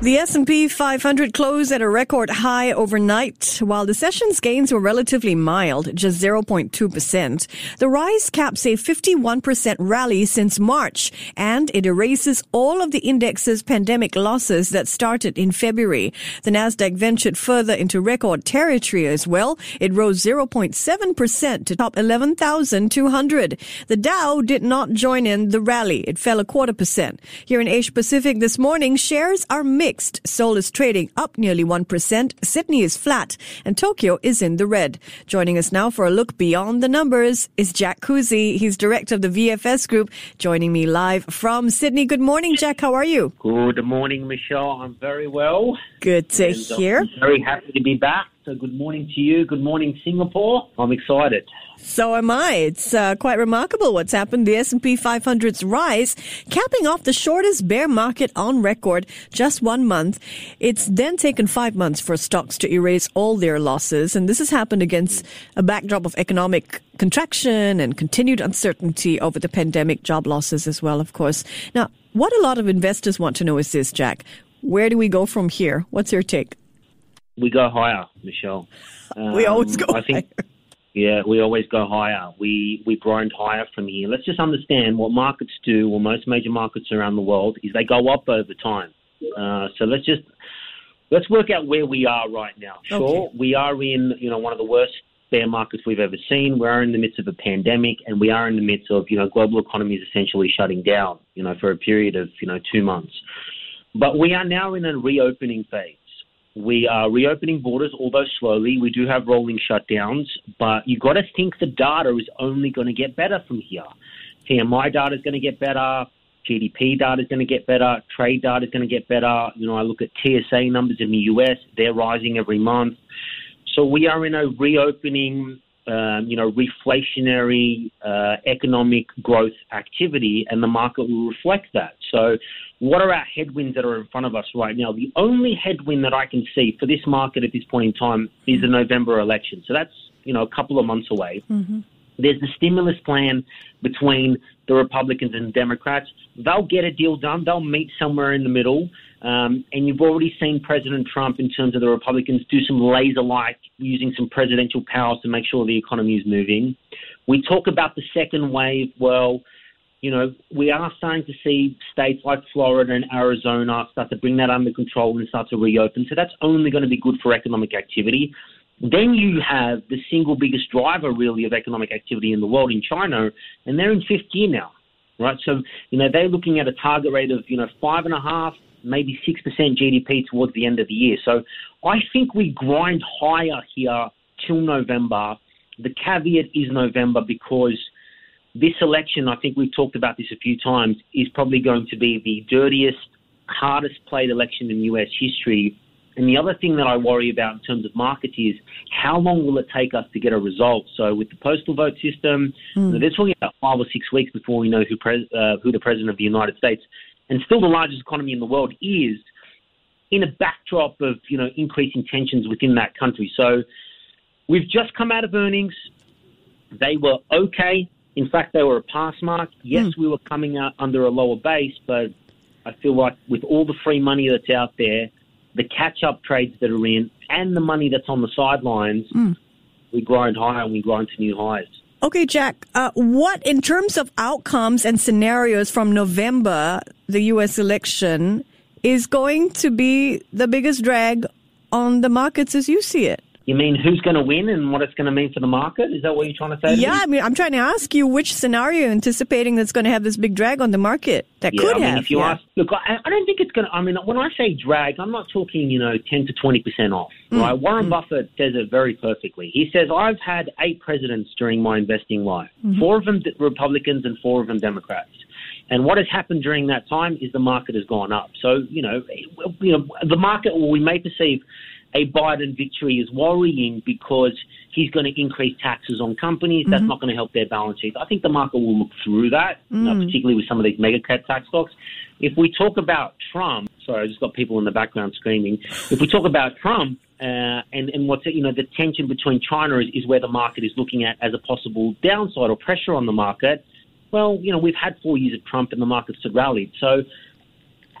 The S&P 500 closed at a record high overnight, while the session's gains were relatively mild, just 0.2%. The rise caps a 51% rally since March, and it erases all of the index's pandemic losses that started in February. The Nasdaq ventured further into record territory as well. It rose 0.7% to top 11,200. The Dow did not join in the rally. It fell a quarter percent. Here in Asia Pacific this morning, shares are mixed mixed. Seoul is trading up nearly 1%, Sydney is flat, and Tokyo is in the red. Joining us now for a look beyond the numbers is Jack Kuzi. He's director of the VFS Group, joining me live from Sydney. Good morning, Jack. How are you? Good morning, Michelle. I'm very well. Good to and uh, hear. I'm very happy to be back. So good morning to you. Good morning, Singapore. I'm excited. So am I. It's uh, quite remarkable what's happened. The S&P 500's rise, capping off the shortest bear market on record, just one month. It's then taken five months for stocks to erase all their losses, and this has happened against a backdrop of economic contraction and continued uncertainty over the pandemic, job losses as well, of course. Now, what a lot of investors want to know is this, Jack. Where do we go from here? What's your take? We go higher, Michelle. Um, we always go I think, higher. Yeah, we always go higher. We we grind higher from here. Let's just understand what markets do, or most major markets around the world, is they go up over time. Uh, so let's just let's work out where we are right now. Sure, okay. we are in you know one of the worst bear markets we've ever seen. We are in the midst of a pandemic, and we are in the midst of you know global economies essentially shutting down. You know for a period of you know two months. But we are now in a reopening phase. We are reopening borders, although slowly. We do have rolling shutdowns, but you've got to think the data is only going to get better from here. PMI data is going to get better. GDP data is going to get better. Trade data is going to get better. You know, I look at TSA numbers in the US; they're rising every month. So we are in a reopening, um, you know, reflationary uh, economic growth activity, and the market will reflect that. So what are our headwinds that are in front of us right now? The only headwind that I can see for this market at this point in time is the November election. So that's, you know, a couple of months away. Mm-hmm. There's the stimulus plan between the Republicans and Democrats. They'll get a deal done. They'll meet somewhere in the middle. Um, and you've already seen President Trump, in terms of the Republicans, do some laser like using some presidential powers to make sure the economy is moving. We talk about the second wave. Well, you know, we are starting to see states like Florida and Arizona start to bring that under control and start to reopen. So that's only going to be good for economic activity. Then you have the single biggest driver, really, of economic activity in the world in China, and they're in fifth gear now, right? So, you know, they're looking at a target rate of, you know, five and a half, maybe 6% GDP towards the end of the year. So I think we grind higher here till November. The caveat is November because – this election, I think we've talked about this a few times, is probably going to be the dirtiest, hardest played election in US history. And the other thing that I worry about in terms of markets is how long will it take us to get a result? So with the postal vote system, mm. they're talking about five or six weeks before we know who, pres- uh, who the president of the United States, and still the largest economy in the world, is in a backdrop of you know increasing tensions within that country. So we've just come out of earnings. They were okay. In fact, they were a pass mark. Yes, mm. we were coming out under a lower base, but I feel like with all the free money that's out there, the catch up trades that are in, and the money that's on the sidelines, mm. we grind higher and we grind to new highs. Okay, Jack, uh, what in terms of outcomes and scenarios from November, the U.S. election, is going to be the biggest drag on the markets as you see it? You mean who's going to win and what it's going to mean for the market? Is that what you're trying to say? Yeah, to I mean, I'm trying to ask you which scenario you're anticipating that's going to have this big drag on the market that yeah, could I mean, have. If you yeah. ask, look, I, I, don't think it's going to. I mean, when I say drag, I'm not talking, you know, 10 to 20 percent off. Mm. Right? Warren mm. Buffett says it very perfectly. He says, "I've had eight presidents during my investing life. Mm-hmm. Four of them Republicans and four of them Democrats." And what has happened during that time is the market has gone up. So, you know, you know, the market, we may perceive a Biden victory is worrying because he's going to increase taxes on companies. Mm-hmm. That's not going to help their balance sheets. I think the market will look through that, mm. you know, mm. particularly with some of these mega cap tax stocks. If we talk about Trump, sorry, I just got people in the background screaming. If we talk about Trump, uh, and and what's you know the tension between China is, is where the market is looking at as a possible downside or pressure on the market. Well, you know we've had four years of Trump and the markets have rallied, so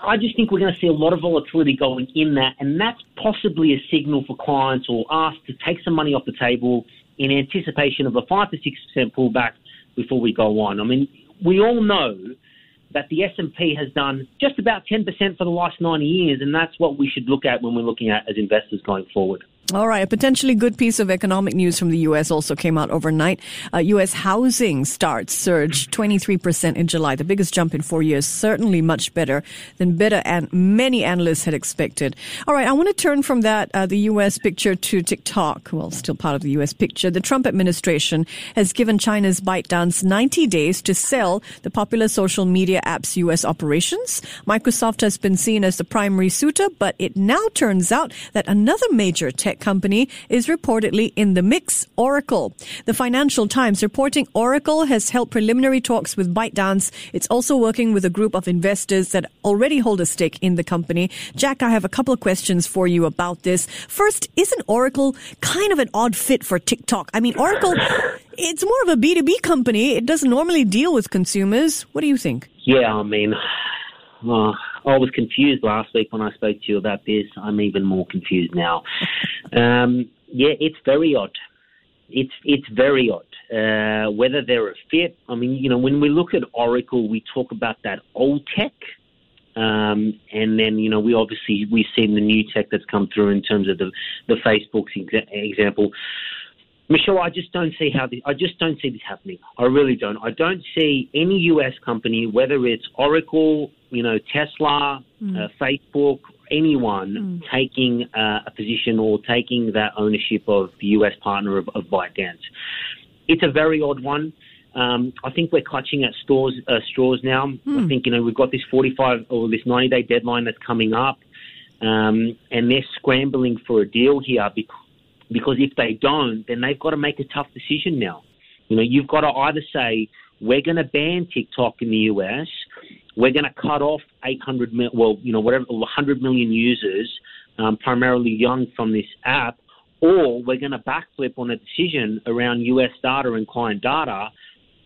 I just think we're going to see a lot of volatility going in that, and that's possibly a signal for clients or us to take some money off the table in anticipation of a five to six percent pullback before we go on. I mean, we all know that the S&P has done just about 10% for the last 90 years, and that's what we should look at when we're looking at as investors going forward. All right. A potentially good piece of economic news from the U.S. also came out overnight. Uh, U.S. housing starts surged 23% in July, the biggest jump in four years. Certainly much better than better and many analysts had expected. All right. I want to turn from that, uh, the U.S. picture to TikTok. Well, still part of the U.S. picture. The Trump administration has given China's ByteDance 90 days to sell the popular social media app's U.S. operations. Microsoft has been seen as the primary suitor, but it now turns out that another major tech company is reportedly in the mix, Oracle. The Financial Times reporting Oracle has held preliminary talks with ByteDance. It's also working with a group of investors that already hold a stake in the company. Jack, I have a couple of questions for you about this. First, isn't Oracle kind of an odd fit for TikTok? I mean, Oracle, it's more of a B2B company. It doesn't normally deal with consumers. What do you think? Yeah, I mean, uh, I was confused last week when I spoke to you about this. I'm even more confused now. Um, yeah, it's very odd. It's it's very odd. Uh, whether they're a fit, I mean, you know, when we look at Oracle, we talk about that old tech, um, and then you know, we obviously we've seen the new tech that's come through in terms of the the Facebook's exa- example. Michelle, I just don't see how this, I just don't see this happening. I really don't. I don't see any US company, whether it's Oracle, you know, Tesla, mm. uh, Facebook, anyone mm. taking uh, a position or taking that ownership of the US partner of, of ByteDance. It's a very odd one. Um, I think we're clutching at straws, uh, straws now. Mm. I think you know we've got this 45 or this 90 day deadline that's coming up, um, and they're scrambling for a deal here because because if they don't, then they've got to make a tough decision now. You know, you've got to either say, we're going to ban TikTok in the US, we're going to cut off 800 mil, well, you know, whatever, 100 million users, um, primarily young from this app, or we're going to backflip on a decision around US data and client data,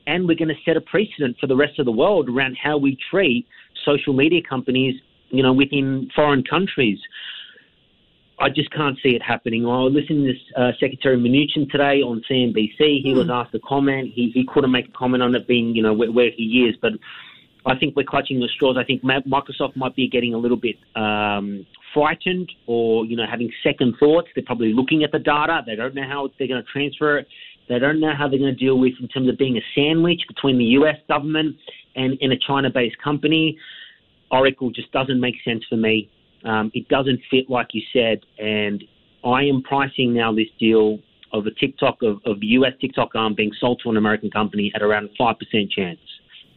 and we're going to set a precedent for the rest of the world around how we treat social media companies, you know, within foreign countries. I just can't see it happening. I was listening to this, uh, Secretary Mnuchin today on CNBC. He mm. was asked a comment. He, he couldn't make a comment on it being, you know, where, where, he is. But I think we're clutching the straws. I think Microsoft might be getting a little bit um, frightened or, you know, having second thoughts. They're probably looking at the data. They don't know how they're going to transfer it. They don't know how they're going to deal with in terms of being a sandwich between the U.S. government and, and a China-based company. Oracle just doesn't make sense for me. Um, it doesn't fit, like you said, and I am pricing now this deal of a TikTok of, of US TikTok arm being sold to an American company at around five percent chance.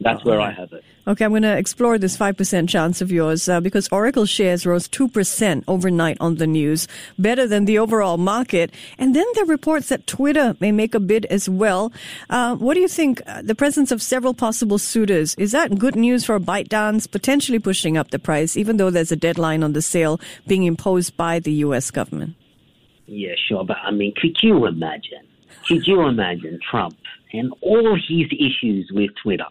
That's where I have it. Okay, I'm going to explore this 5% chance of yours uh, because Oracle shares rose 2% overnight on the news, better than the overall market. And then there are reports that Twitter may make a bid as well. Uh, what do you think? Uh, the presence of several possible suitors, is that good news for ByteDance, potentially pushing up the price, even though there's a deadline on the sale being imposed by the U.S. government? Yeah, sure. But I mean, could you imagine? Could you imagine Trump and all his issues with Twitter?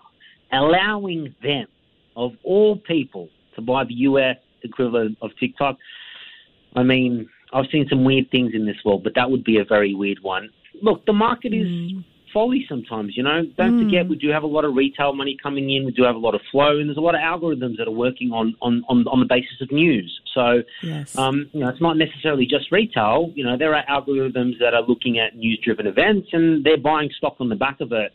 Allowing them, of all people, to buy the US equivalent of TikTok. I mean, I've seen some weird things in this world, but that would be a very weird one. Look, the market is mm. folly sometimes, you know. Don't mm. forget, we do have a lot of retail money coming in. We do have a lot of flow, and there's a lot of algorithms that are working on on, on, on the basis of news. So, yes. um, you know, it's not necessarily just retail. You know, there are algorithms that are looking at news-driven events, and they're buying stock on the back of it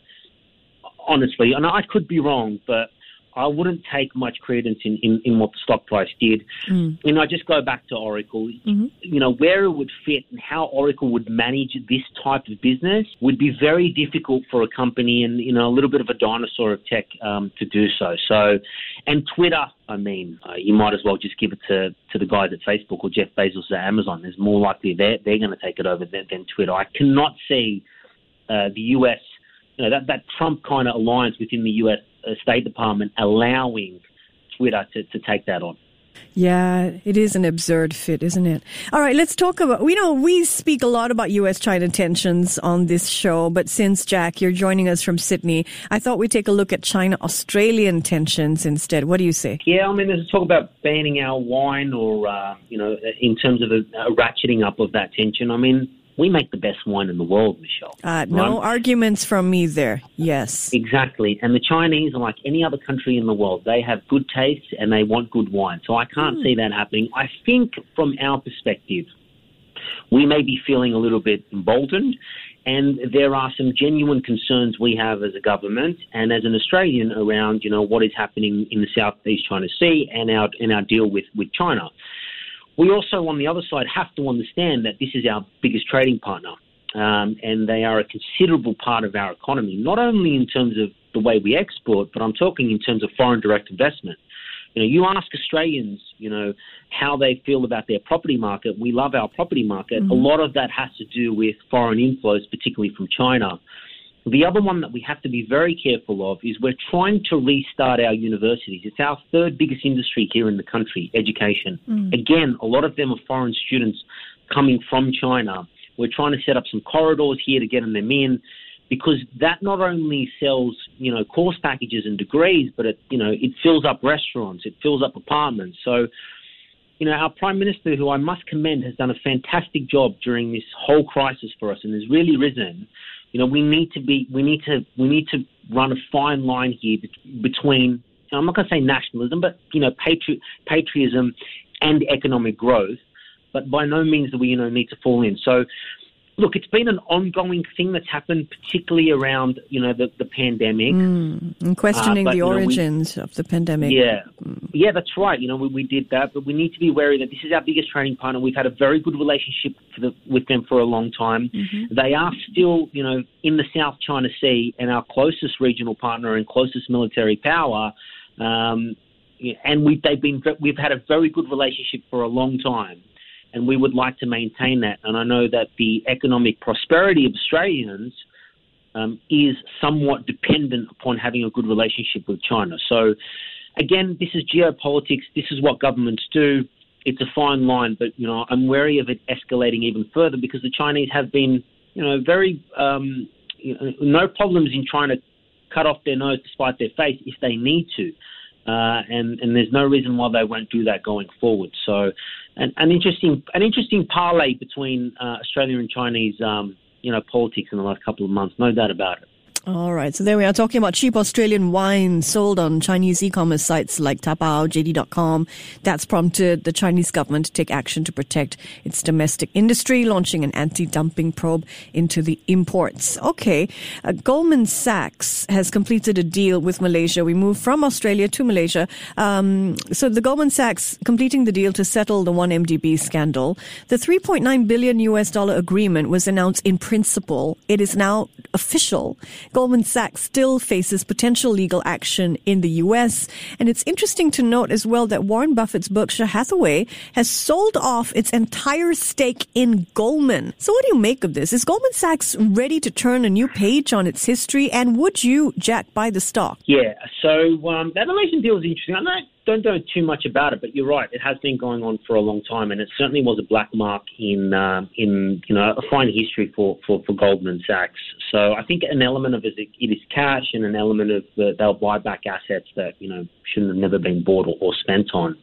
honestly, and I could be wrong, but I wouldn't take much credence in, in, in what the stock price did. Mm. And I just go back to Oracle. Mm-hmm. You know, where it would fit and how Oracle would manage this type of business would be very difficult for a company and, you know, a little bit of a dinosaur of tech um, to do so. So, and Twitter, I mean, uh, you might as well just give it to, to the guys at Facebook or Jeff Bezos at Amazon. There's more likely they're, they're going to take it over than, than Twitter. I cannot see uh, the US you know, that, that Trump kind of alliance within the U.S. Uh, State Department allowing Twitter to, to take that on. Yeah, it is an absurd fit, isn't it? All right, let's talk about, you know, we speak a lot about U.S. China tensions on this show, but since, Jack, you're joining us from Sydney, I thought we'd take a look at China Australian tensions instead. What do you say? Yeah, I mean, there's talk about banning our wine or, uh, you know, in terms of a, a ratcheting up of that tension. I mean, we make the best wine in the world, Michelle. Uh, no right? arguments from me there. Yes. Exactly. And the Chinese are like any other country in the world. They have good taste and they want good wine. So I can't mm. see that happening. I think from our perspective, we may be feeling a little bit emboldened. And there are some genuine concerns we have as a government and as an Australian around, you know, what is happening in the Southeast China Sea and our and our deal with, with China. We also, on the other side, have to understand that this is our biggest trading partner. Um, and they are a considerable part of our economy, not only in terms of the way we export, but I'm talking in terms of foreign direct investment. You know, you ask Australians, you know, how they feel about their property market. We love our property market. Mm-hmm. A lot of that has to do with foreign inflows, particularly from China. The other one that we have to be very careful of is we're trying to restart our universities. It's our third biggest industry here in the country, education. Mm. Again, a lot of them are foreign students coming from China. We're trying to set up some corridors here to get them in because that not only sells, you know, course packages and degrees, but it, you know, it fills up restaurants, it fills up apartments. So, you know, our Prime Minister, who I must commend, has done a fantastic job during this whole crisis for us and has really risen you know, we need to be, we need to, we need to run a fine line here between. I'm not going to say nationalism, but you know, patri- patriotism and economic growth. But by no means do we, you know, need to fall in. So, look, it's been an ongoing thing that's happened, particularly around you know the, the pandemic mm, and questioning uh, but, the origins know, we, of the pandemic. Yeah, mm. yeah, that's right. You know, we, we did that, but we need to be wary that this is our biggest trading partner. We've had a very good relationship the, with them for a long time. Mm-hmm. They are still, you know, in the South China Sea and our closest regional partner and closest military power. Um, and we've they've been we've had a very good relationship for a long time and we would like to maintain that. And I know that the economic prosperity of Australians um, is somewhat dependent upon having a good relationship with China. So, again, this is geopolitics. This is what governments do. It's a fine line, but you know I'm wary of it escalating even further because the Chinese have been, you know, very um, you know, no problems in trying to cut off their nose despite their face if they need to. Uh, and and there's no reason why they won't do that going forward. So, an, an interesting an interesting parlay between uh, Australia and Chinese, um, you know, politics in the last couple of months, no doubt about it. All right. So there we are talking about cheap Australian wine sold on Chinese e-commerce sites like Taobao, JD.com. That's prompted the Chinese government to take action to protect its domestic industry, launching an anti-dumping probe into the imports. Okay. Uh, Goldman Sachs has completed a deal with Malaysia. We move from Australia to Malaysia. Um, so the Goldman Sachs completing the deal to settle the 1MDB scandal. The 3.9 billion US dollar agreement was announced in principle. It is now official. Goldman Sachs still faces potential legal action in the U.S. And it's interesting to note as well that Warren Buffett's Berkshire Hathaway has sold off its entire stake in Goldman. So what do you make of this? Is Goldman Sachs ready to turn a new page on its history? And would you, Jack, buy the stock? Yeah. So um, that Malaysian deal is interesting. I know don't know too much about it, but you're right. It has been going on for a long time, and it certainly was a black mark in uh, in you know a fine history for, for, for Goldman Sachs. So I think an element of it, it is cash, and an element of the, they'll buy back assets that you know shouldn't have never been bought or, or spent on.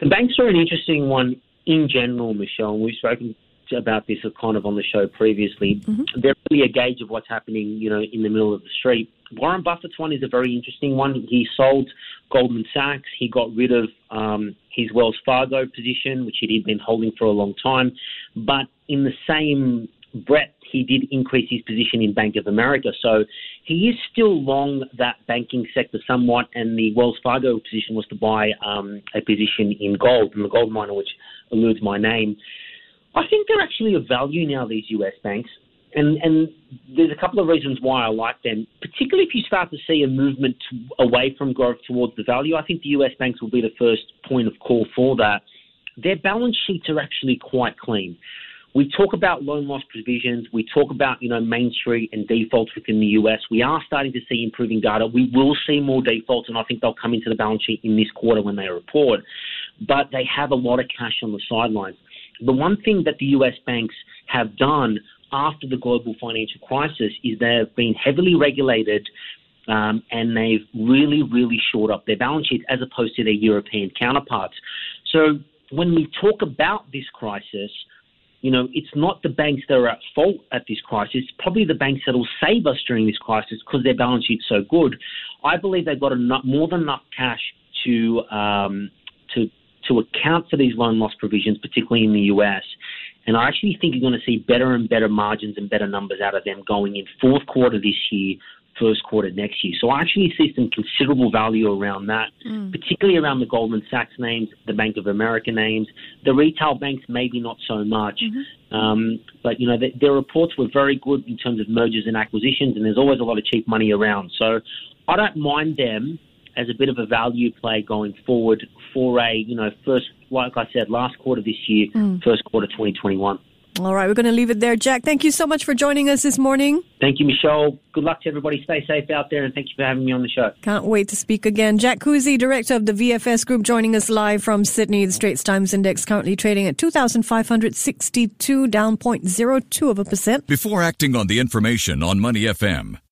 The banks are an interesting one in general, Michelle. And We've spoken about this kind of on the show previously. Mm-hmm. They're really a gauge of what's happening, you know, in the middle of the street. Warren Buffett's one is a very interesting one. He sold Goldman Sachs. He got rid of um, his Wells Fargo position, which he'd been holding for a long time. But in the same breath, he did increase his position in Bank of America. So he is still long that banking sector somewhat. And the Wells Fargo position was to buy um, a position in gold, in the gold miner, which eludes my name. I think they're actually of value now, these US banks. And, and there's a couple of reasons why I like them, particularly if you start to see a movement to, away from growth towards the value. I think the US banks will be the first point of call for that. Their balance sheets are actually quite clean. We talk about loan loss provisions. We talk about, you know, Main Street and defaults within the US. We are starting to see improving data. We will see more defaults, and I think they'll come into the balance sheet in this quarter when they report. but they have a lot of cash on the sidelines. The one thing that the US banks have done after the global financial crisis is they've been heavily regulated um, and they've really, really shored up their balance sheets as opposed to their European counterparts. So when we talk about this crisis, you know, it's not the banks that are at fault at this crisis. It's probably the banks that will save us during this crisis because their balance sheet's so good. I believe they've got enough, more than enough cash to um, to to account for these loan loss provisions, particularly in the US. And I actually think you're going to see better and better margins and better numbers out of them going in fourth quarter this year first quarter next year. So I actually see some considerable value around that, mm. particularly around the Goldman Sachs names, the Bank of America names. The retail banks, maybe not so much. Mm-hmm. Um, but, you know, the, their reports were very good in terms of mergers and acquisitions, and there's always a lot of cheap money around. So I don't mind them as a bit of a value play going forward for a, you know, first, like I said, last quarter this year, mm. first quarter 2021. All right, we're going to leave it there. Jack, thank you so much for joining us this morning. Thank you, Michelle. Good luck to everybody. Stay safe out there, and thank you for having me on the show. Can't wait to speak again. Jack Kusi, director of the VFS Group, joining us live from Sydney. The Straits Times Index currently trading at 2,562, down 0.02 of a percent. Before acting on the information on Money FM,